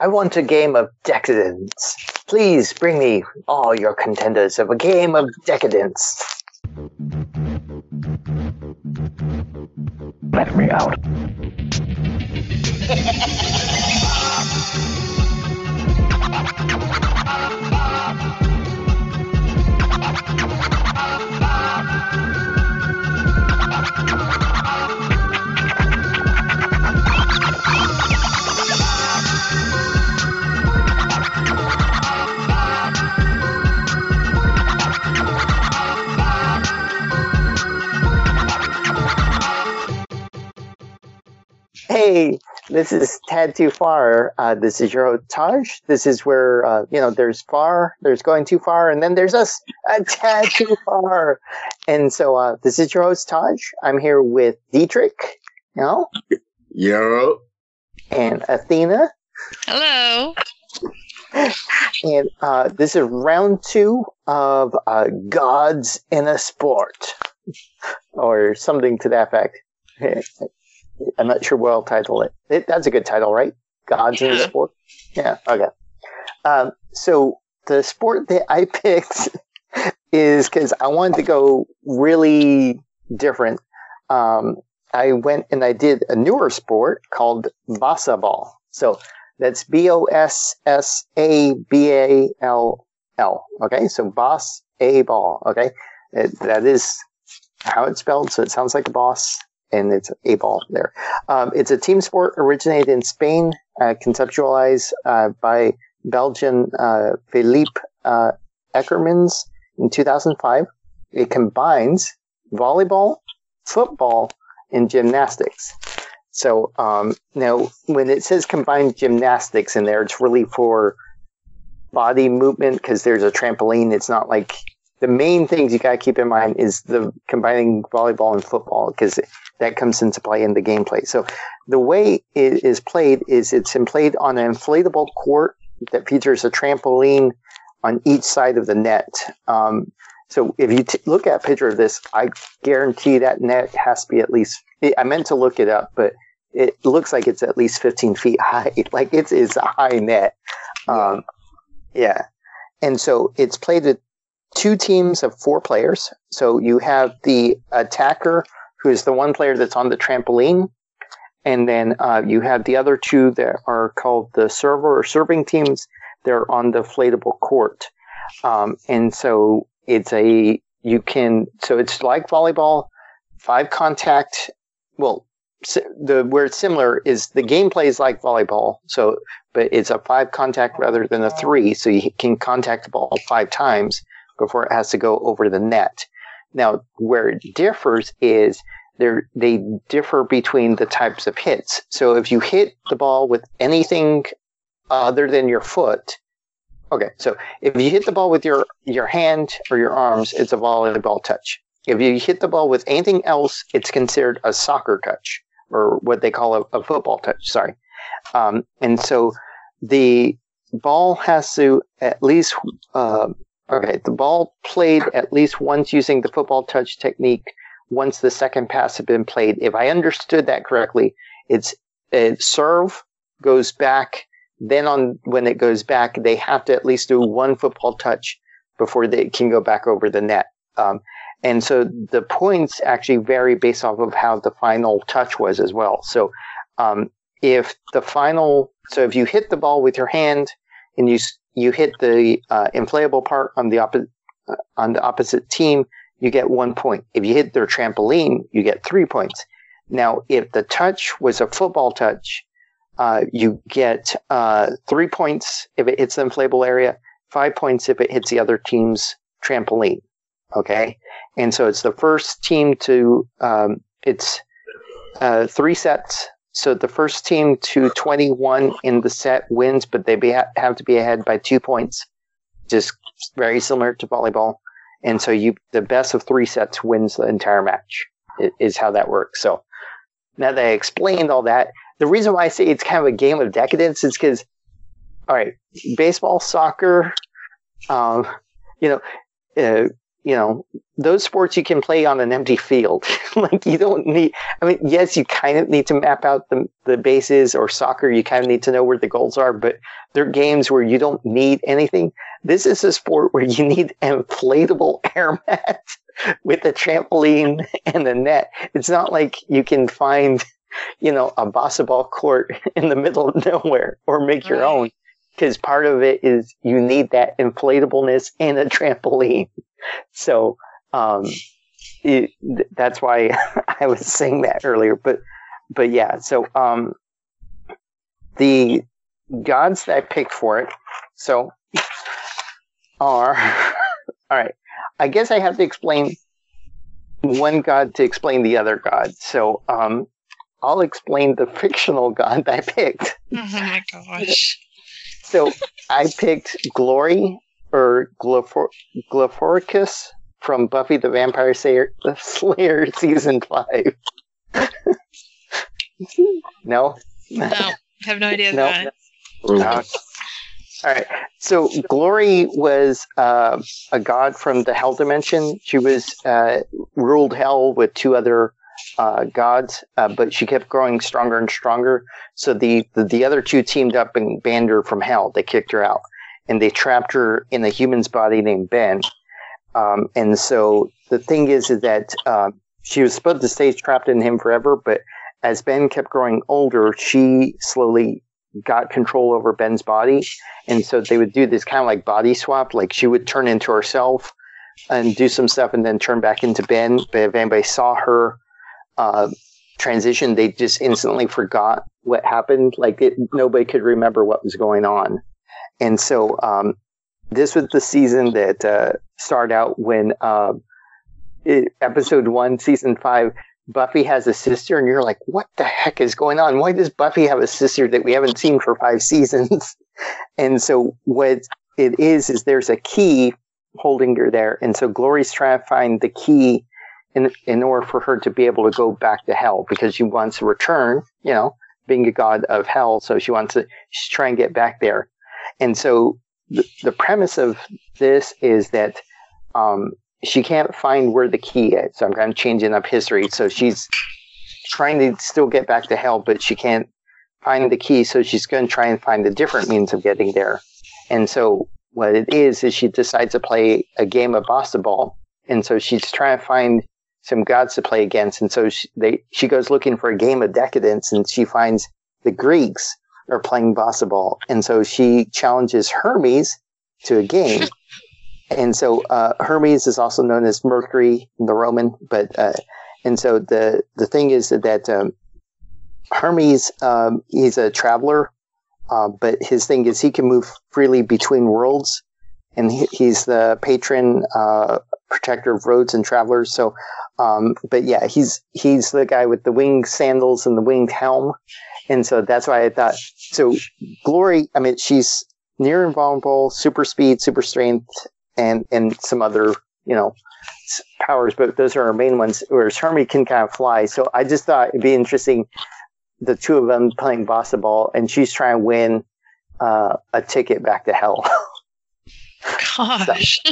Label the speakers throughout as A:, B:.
A: I want a game of decadence. Please bring me all your contenders of a game of decadence.
B: Let me out.
A: Hey, this is Tad Too Far. Uh, this is your host, Taj. This is where, uh, you know, there's far, there's going too far, and then there's us, a tad too far. And so, uh, this is your host, Taj. I'm here with Dietrich, you know,
C: Yo.
A: and Athena.
D: Hello.
A: And uh, this is round two of uh, Gods in a Sport, or something to that effect. I'm not sure what I'll title it. it that's a good title, right? Gods in
D: the
A: Sport. Yeah. Okay. Um, so the sport that I picked is because I wanted to go really different. Um, I went and I did a newer sport called Bossa Ball. So that's B O S S A B A L L. Okay, so boss a ball. Okay, It- that is how it's spelled. So it sounds like a boss, and it's a ball there. Um, it's a team sport originated in Spain, uh, conceptualized uh, by Belgian uh, Philippe uh, Eckermans in 2005. It combines volleyball, football, and gymnastics. So um, now, when it says combined gymnastics in there, it's really for body movement because there's a trampoline. It's not like the main things you got to keep in mind is the combining volleyball and football because that comes into play in the gameplay. So the way it is played is it's played on an inflatable court that features a trampoline on each side of the net. Um, so if you t- look at a picture of this, I guarantee that net has to be at least. I meant to look it up, but it looks like it's at least 15 feet high. Like it's it's a high net. Um, yeah, and so it's played with two teams of four players. So you have the attacker, who is the one player that's on the trampoline, and then uh, you have the other two that are called the server or serving teams. They're on the inflatable court, um, and so it's a you can so it's like volleyball, five contact. Well, the where it's similar is the gameplay is like volleyball. So, but it's a five contact rather than a three. So you can contact the ball five times before it has to go over the net. Now, where it differs is they differ between the types of hits. So if you hit the ball with anything other than your foot, okay. So if you hit the ball with your your hand or your arms, it's a volleyball touch. If you hit the ball with anything else, it's considered a soccer touch or what they call a, a football touch. Sorry. Um, and so the ball has to at least uh, okay the ball played at least once using the football touch technique once the second pass had been played. If i understood that correctly it's it serve goes back then on when it goes back they have to at least do one football touch before they can go back over the net. Um, and so the points actually vary based off of how the final touch was as well. So um, if the final so if you hit the ball with your hand and you you hit the uh, inflatable part on the opposite uh, on the opposite team, you get one point. If you hit their trampoline, you get three points. Now, if the touch was a football touch, uh, you get uh, three points if it hits the inflatable area, five points if it hits the other team's trampoline. Okay, and so it's the first team to um, it's uh, three sets. So the first team to 21 in the set wins, but they be, have to be ahead by two points, just very similar to volleyball. And so you, the best of three sets wins the entire match. Is how that works. So now that I explained all that, the reason why I say it's kind of a game of decadence is because, all right, baseball, soccer, um, you know, uh, you know, those sports you can play on an empty field. like you don't need, I mean, yes, you kind of need to map out the, the bases or soccer. You kind of need to know where the goals are, but they're games where you don't need anything. This is a sport where you need inflatable air mat with a trampoline and a net. It's not like you can find, you know, a basketball court in the middle of nowhere or make your own. Because part of it is you need that inflatableness and a trampoline. So, um, it, th- that's why I was saying that earlier. But, but yeah. So, um, the gods that I picked for it. So, are all right. I guess I have to explain one god to explain the other god. So, um, I'll explain the fictional god that I picked.
B: Oh my gosh.
A: So I picked Glory or Glofor- Glorificus from Buffy the Vampire Slayer, Slayer season five. no,
B: No, have no idea.
A: No.
B: about.
A: Uh, all right. So Glory was uh, a god from the Hell dimension. She was uh, ruled Hell with two other uh, gods, uh, but she kept growing stronger and stronger. So the, the the other two teamed up and banned her from Hell. They kicked her out, and they trapped her in a human's body named Ben. Um, and so the thing is, is that uh, she was supposed to stay trapped in him forever, but as Ben kept growing older, she slowly got control over Ben's body. And so they would do this kind of like body swap. Like she would turn into herself and do some stuff and then turn back into Ben. But if anybody saw her uh, transition, they just instantly forgot what happened. Like it, nobody could remember what was going on. And so um, this was the season that uh, started out when uh, it, episode one, season five, Buffy has a sister, and you're like, what the heck is going on? Why does Buffy have a sister that we haven't seen for five seasons? and so what it is, is there's a key holding her there. And so Glory's trying to find the key in, in order for her to be able to go back to hell because she wants to return, you know, being a god of hell. So she wants to she's trying to get back there. And so the, the premise of this is that, um, she can't find where the key is. So I'm kind of changing up history. So she's trying to still get back to hell, but she can't find the key. So she's going to try and find a different means of getting there. And so what it is, is she decides to play a game of Bossa Ball. And so she's trying to find some gods to play against. And so she, they, she goes looking for a game of decadence and she finds the Greeks are playing Bossa Ball. And so she challenges Hermes to a game. and so uh, Hermes is also known as Mercury in the Roman, but uh, and so the the thing is that, that um, Hermes um, he's a traveler, uh, but his thing is he can move freely between worlds, and he, he's the patron uh, protector of roads and travelers. So, um, but yeah, he's he's the guy with the winged sandals and the winged helm, and so that's why I thought so. Glory, I mean, she's near invulnerable, super speed, super strength, and and some other you know powers, but those are our main ones. Whereas Hermes can kind of fly. So I just thought it'd be interesting, the two of them playing Bossa Ball, and she's trying to win uh, a ticket back to hell.
B: Gosh.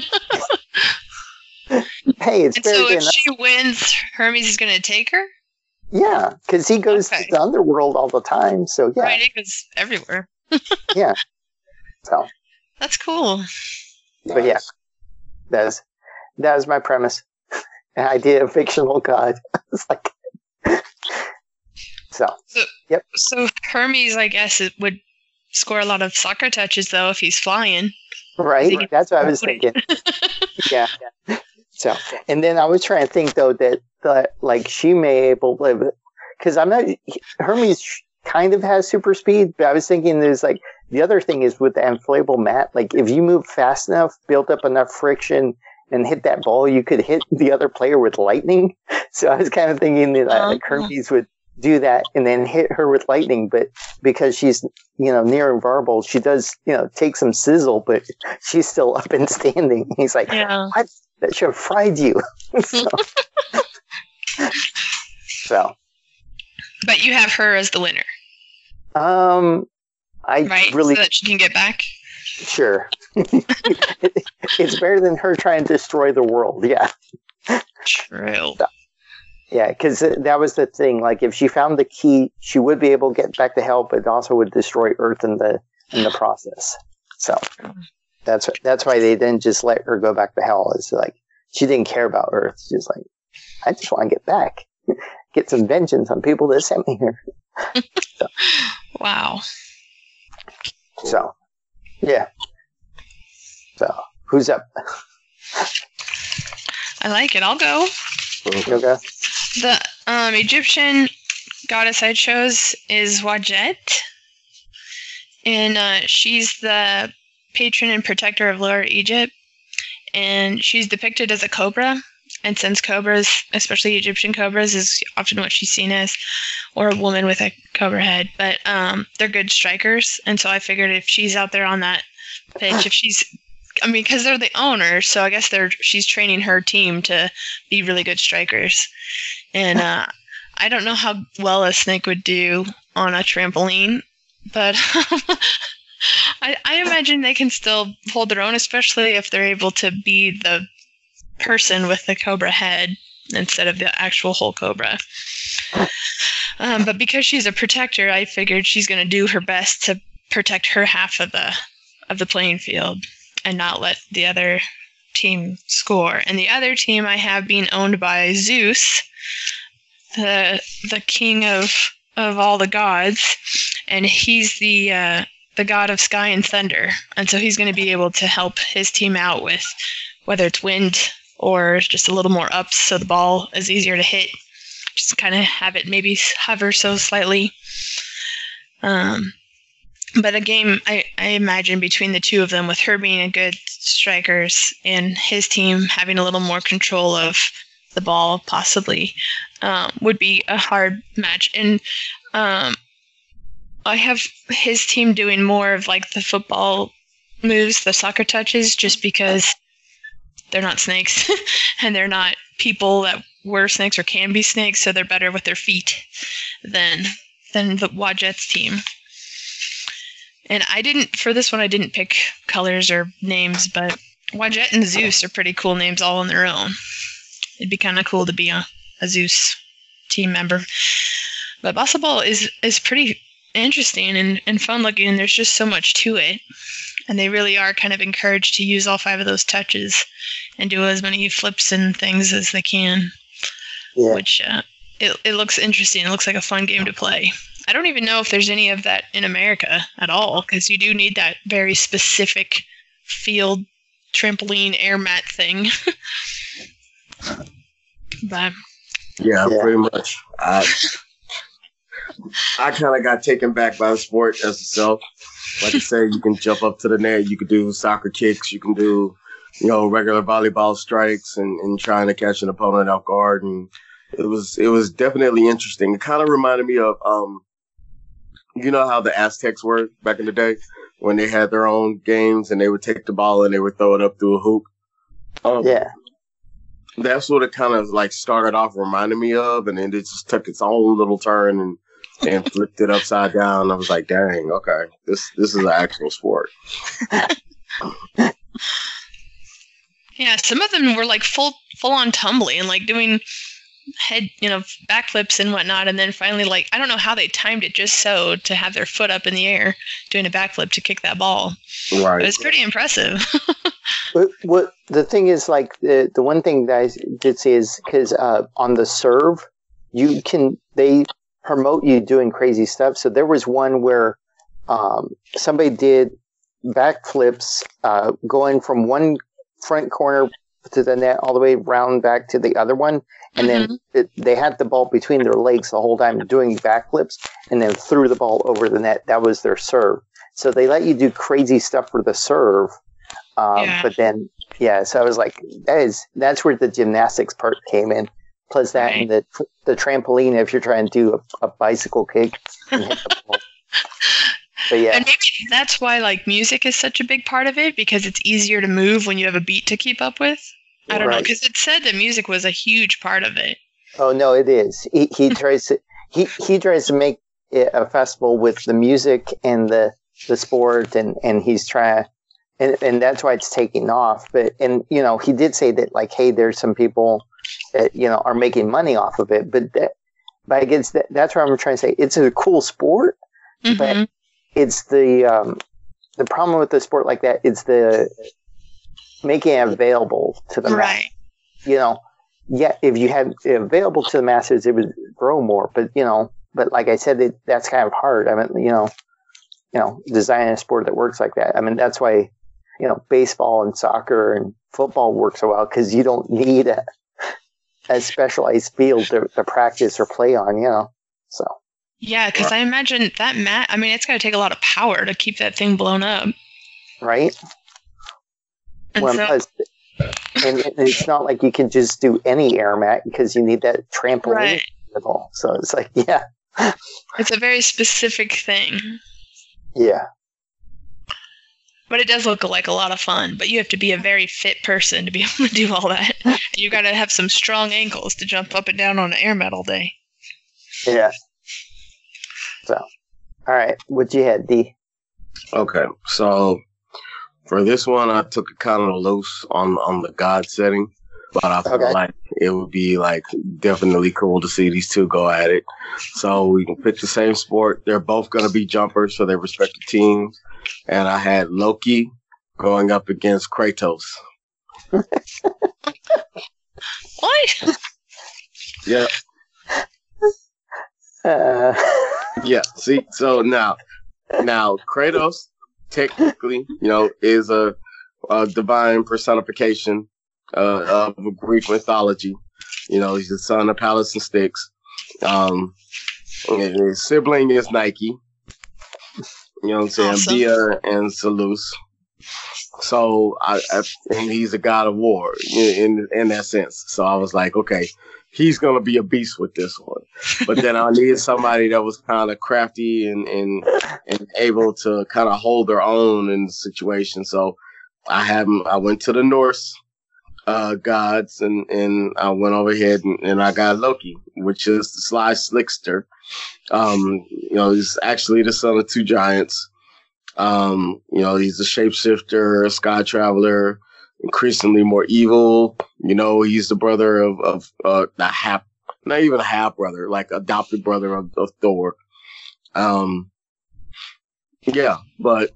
A: hey, it's
B: and so if she wins, Hermes is going to take her?
A: Yeah, because he goes
B: Okay.
A: to the underworld all the time. So yeah,
B: Right? It goes everywhere.
A: Yeah, so
B: That's cool.
A: but yeah, that's that is my premise. An idea of fictional god. it's like so.
B: so. Yep. So Hermes, I guess, it would score a lot of soccer touches, though, if he's flying.
A: Right?
B: Right.
A: That's what I was thinking. yeah. So, and then I was trying to think though that that like she may able because I'm not Hermes kind of has super speed, but I was thinking there's like the other thing is with the inflatable mat, like if you move fast enough, build up enough friction. And hit that ball, you could hit the other player with lightning. So I was kind of thinking that like
B: Uh-huh.
A: Hermes would do that and then hit her with lightning. But because she's you know near invulnerable, she does you know take some sizzle, but she's still up and standing. He's like,
B: Yeah.
A: that should have fried you. so, so,
B: But you have her as the winner,
A: um, I
B: right?
A: really
B: So that she can get back.
A: sure. it's better than her trying to destroy the world. Yeah.
B: True.
A: Yeah, because that was the thing. Like, if she found the key, she would be able to get back to hell, but also would destroy Earth in the in the process. So that's that's why they didn't just let her go back to hell. It's like she didn't care about Earth. She's like, I just want to get back, get some vengeance on people that sent me here.
B: so. Wow.
A: So, yeah. So, who's up?
B: I like it. I'll go.
A: You go.
B: The um, Egyptian goddess I chose is Wadjet. And uh, she's the patron and protector of Lower Egypt. And she's depicted as a cobra. And since cobras, especially Egyptian cobras, is often what she's seen as, or a woman with a cobra head, but um, they're good strikers. And so I figured if she's out there on that pitch, if she's I mean, because they're the owner, so I guess they're she's training her team to be really good strikers. And uh, I don't know how well a snake would do on a trampoline, but I, I imagine they can still hold their own, especially if they're able to be the person with the cobra head instead of the actual whole cobra. Um, but because she's a protector, I figured she's going to do her best to protect her half of the of the playing field and not let the other team score. And the other team I have being owned by Zeus, the the king of of all the gods, and he's the uh, the god of sky and thunder, and so he's going to be able to help his team out with whether it's wind or just a little more ups, so the ball is easier to hit. Just kind of have it maybe hover so slightly. Um, but a game I, I imagine between the two of them with her being a good strikers and his team having a little more control of the ball possibly um, would be a hard match and um, i have his team doing more of like the football moves the soccer touches just because they're not snakes and they're not people that were snakes or can be snakes so they're better with their feet than than the Wadjet's team and I didn't for this one I didn't pick colors or names, but Wadjet and Zeus are pretty cool names all on their own. It'd be kind of cool to be a, a Zeus team member. But Bossa Ball is is pretty interesting and, and fun looking and there's just so much to it. And they really are kind of encouraged to use all five of those touches and do as many flips and things as they can. Yeah. Which uh, it, it looks interesting. It looks like a fun game to play. I don't even know if there's any of that in America at all because you do need that very specific field trampoline air mat thing. but
C: yeah, yeah, pretty much. I I kind of got taken back by the sport as itself. Like I said, you can jump up to the net, you can do soccer kicks, you can do you know regular volleyball strikes, and, and trying to catch an opponent off guard, and it was it was definitely interesting. It kind of reminded me of um you know how the Aztecs were back in the day when they had their own games and they would take the ball and they would throw it up through a hoop.
A: Um, yeah.
C: That's what it kind of like started off reminding me of, and then it just took its own little turn and and flipped it upside down. I was like, dang, okay, this this is an actual sport.
B: yeah, some of them were like full full on tumbling, and like doing head, you know, backflips and whatnot, and then finally, like, I don't know how they timed it just so to have their foot up in the air doing a backflip to kick that ball. Right. It was pretty impressive.
A: but what the thing is, like, the the one thing that I did see is because uh, on the serve, you can they promote you doing crazy stuff. So there was one where um, somebody did backflips uh, going from one front corner to the net all the way round back to the other one and mm-hmm. then it, they had the ball between their legs the whole time doing backflips and then threw the ball over the net. That was their serve. So they let you do crazy stuff for the serve. Um, yeah. But then, yeah, so I was like, that is, that's where the gymnastics part came in. Plus that right. and the, the trampoline if you're trying to do a, a bicycle kick and hit the ball.
B: But yeah. And maybe that's why like music is such a big part of it because it's easier to move when you have a beat to keep up with. I don't right. know because it said that music was a huge part of it.
A: Oh no, it is. He he tries to he he tries to make it a festival with the music and the the sport and and he's trying and and that's why it's taking off. But and you know, he did say that like, hey, there's some people that you know are making money off of it. But that, but I guess that, that's what I'm trying to say. It's a cool sport,
B: Mhm.
A: but it's the um, the problem with the sport like that. It's the making it available to the mass.
B: right.
A: You know, yeah, if you had it available to the masses, it would grow more. But you know, but like I said, it, that's kind of hard. I mean, you know, you know, designing a sport that works like that. I mean, that's why you know baseball and soccer and football work so well because you don't need a, a specialized field to, to practice or play on. You know, so
B: Yeah, because I imagine that mat. I mean, it's going to take a lot of power to keep that thing blown up.
A: right.
B: And
A: Well,
B: so,
A: plus, and it's not like you can just do any air mat because you need that trampoline.
B: right,
A: level. So it's like, yeah,
B: it's a very specific thing,
A: yeah,
B: but it does look like a lot of fun. But you have to be a very fit person to be able to do all that. And you got to have some strong ankles to jump up and down on an air mat all day.
A: yeah. So, all right, what you had, D?
C: Okay, so for this one, I took it kind of loose on on the God setting, but I feel
A: Okay.
C: like it would be like definitely cool to see these two go at it. So we can pick the same sport. They're both going to be jumpers for their respective teams, and I had Loki going up against Kratos.
B: What?
C: Yeah,
A: Uh,
C: yeah. See, so now, now Kratos technically, you know, is a, a divine personification uh, of Greek mythology. You know, he's the son of Pallas and Styx. Um, and his sibling is Nike. You know what I'm saying?
B: Awesome.
C: Bia and Seleucus. So I, I and he's a god of war in, in in that sense. So I was like, okay, he's gonna be a beast with this one. But then I needed somebody that was kind of crafty and and and able to kind of hold their own in the situation. So I have I went to the Norse uh, gods and and I went over ahead and, and I got Loki, which is the Sly Slickster. Um, you know, he's actually the son of two giants. Um, you know, he's a shapeshifter, a sky traveler, increasingly more evil. You know, he's the brother of of uh, the half, not even a half brother, like adopted brother of, of Thor. Um, yeah, but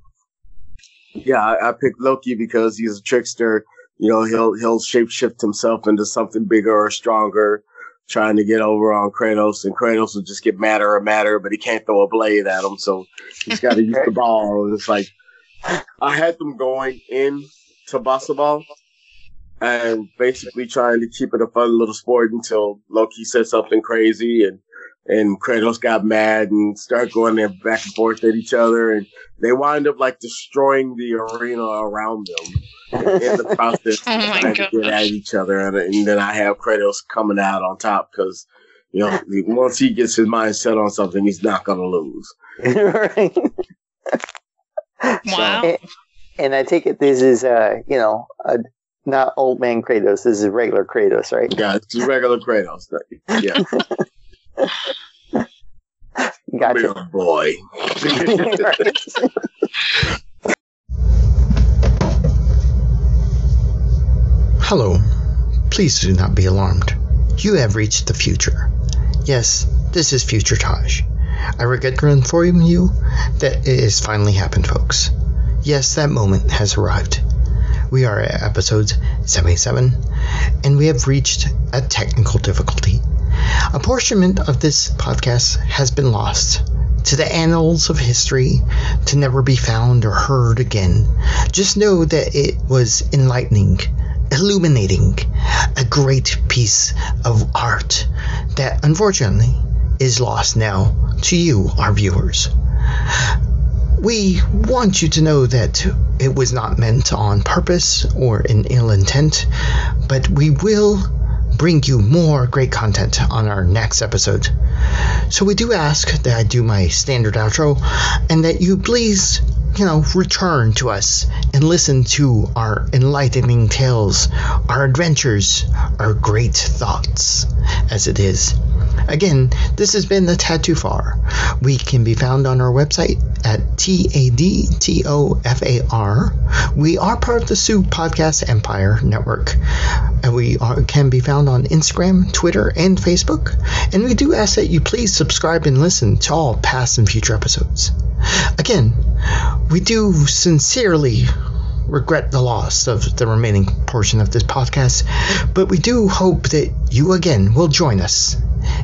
C: yeah, I, I picked Loki because he's a trickster. You know, he'll he'll shapeshift himself into something bigger or stronger, trying to get over on Kratos, and Kratos will just get madder and madder, but he can't throw a blade at him, so he's got to use the ball. And it's like I had them going in to Bossa Ball and basically trying to keep it a fun little sport until Loki said something crazy and and Kratos got mad and started going there back and forth at each other and they wind up like destroying the arena around them in the process
B: Oh my
C: trying to get at each other and, and then I have Kratos coming out on top because you know once he gets his mind set on something he's not gonna lose.
A: right.
B: Wow.
A: And, and I take it this is, uh, you know, uh, not old man Kratos. This is regular Kratos, right?
C: Yeah, it's just regular Kratos. Yeah,
A: Gotcha.
C: big boy.
D: Hello. Please do not be alarmed. You have reached the future. Yes, this is Future Taj. I regret to inform you that it has finally happened, folks. Yes, that moment has arrived. We are at episode 77, and we have reached a technical difficulty. Apportionment of this podcast has been lost to the annals of history to never be found or heard again. Just know that it was enlightening, illuminating, a great piece of art that unfortunately is lost now to you, our viewers. We want you to know that it was not meant on purpose or in ill intent, but we will bring you more great content on our next episode. So we do ask that I do my standard outro and that you please, you know, return to us and listen to our enlightening tales, our adventures, our great thoughts, as it is.
A: Again, this has been the Tad Too Far. We can be found on our website at T A D T O F A R. We are part of the Sue Podcast Empire Network, and we are, can be found on Instagram, Twitter, and Facebook. And we do ask that you please subscribe and listen to all past and future episodes. Again, we do sincerely regret the loss of the remaining portion of this podcast, but we do hope that you again will join us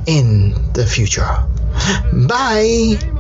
A: in the future. Bye!